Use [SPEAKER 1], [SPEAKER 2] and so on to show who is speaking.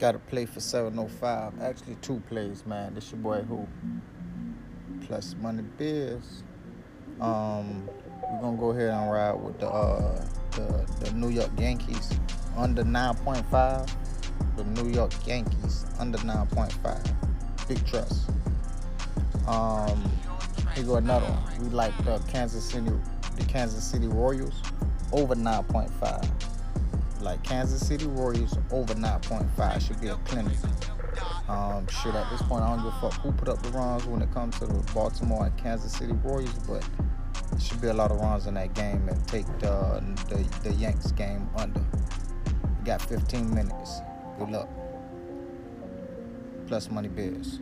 [SPEAKER 1] Got a play for 705. Actually, two plays, man. This your boy who? Plus Money Biz. Um, we're gonna go ahead and ride with the uh, the, the New York Yankees under 9.5. The New York Yankees under 9.5. Big trust. Um, here go another one. We like the Kansas City, the Kansas City Royals over 9.5. Kansas City Royals over 9.5 should be a clinic. Um, shit, at this point, I don't give a fuck who put up the runs when it comes to the Baltimore and Kansas City Royals, but there should be a lot of runs in that game and take the the, the Yanks game under. You got 15 minutes. Good luck. Plus money biz.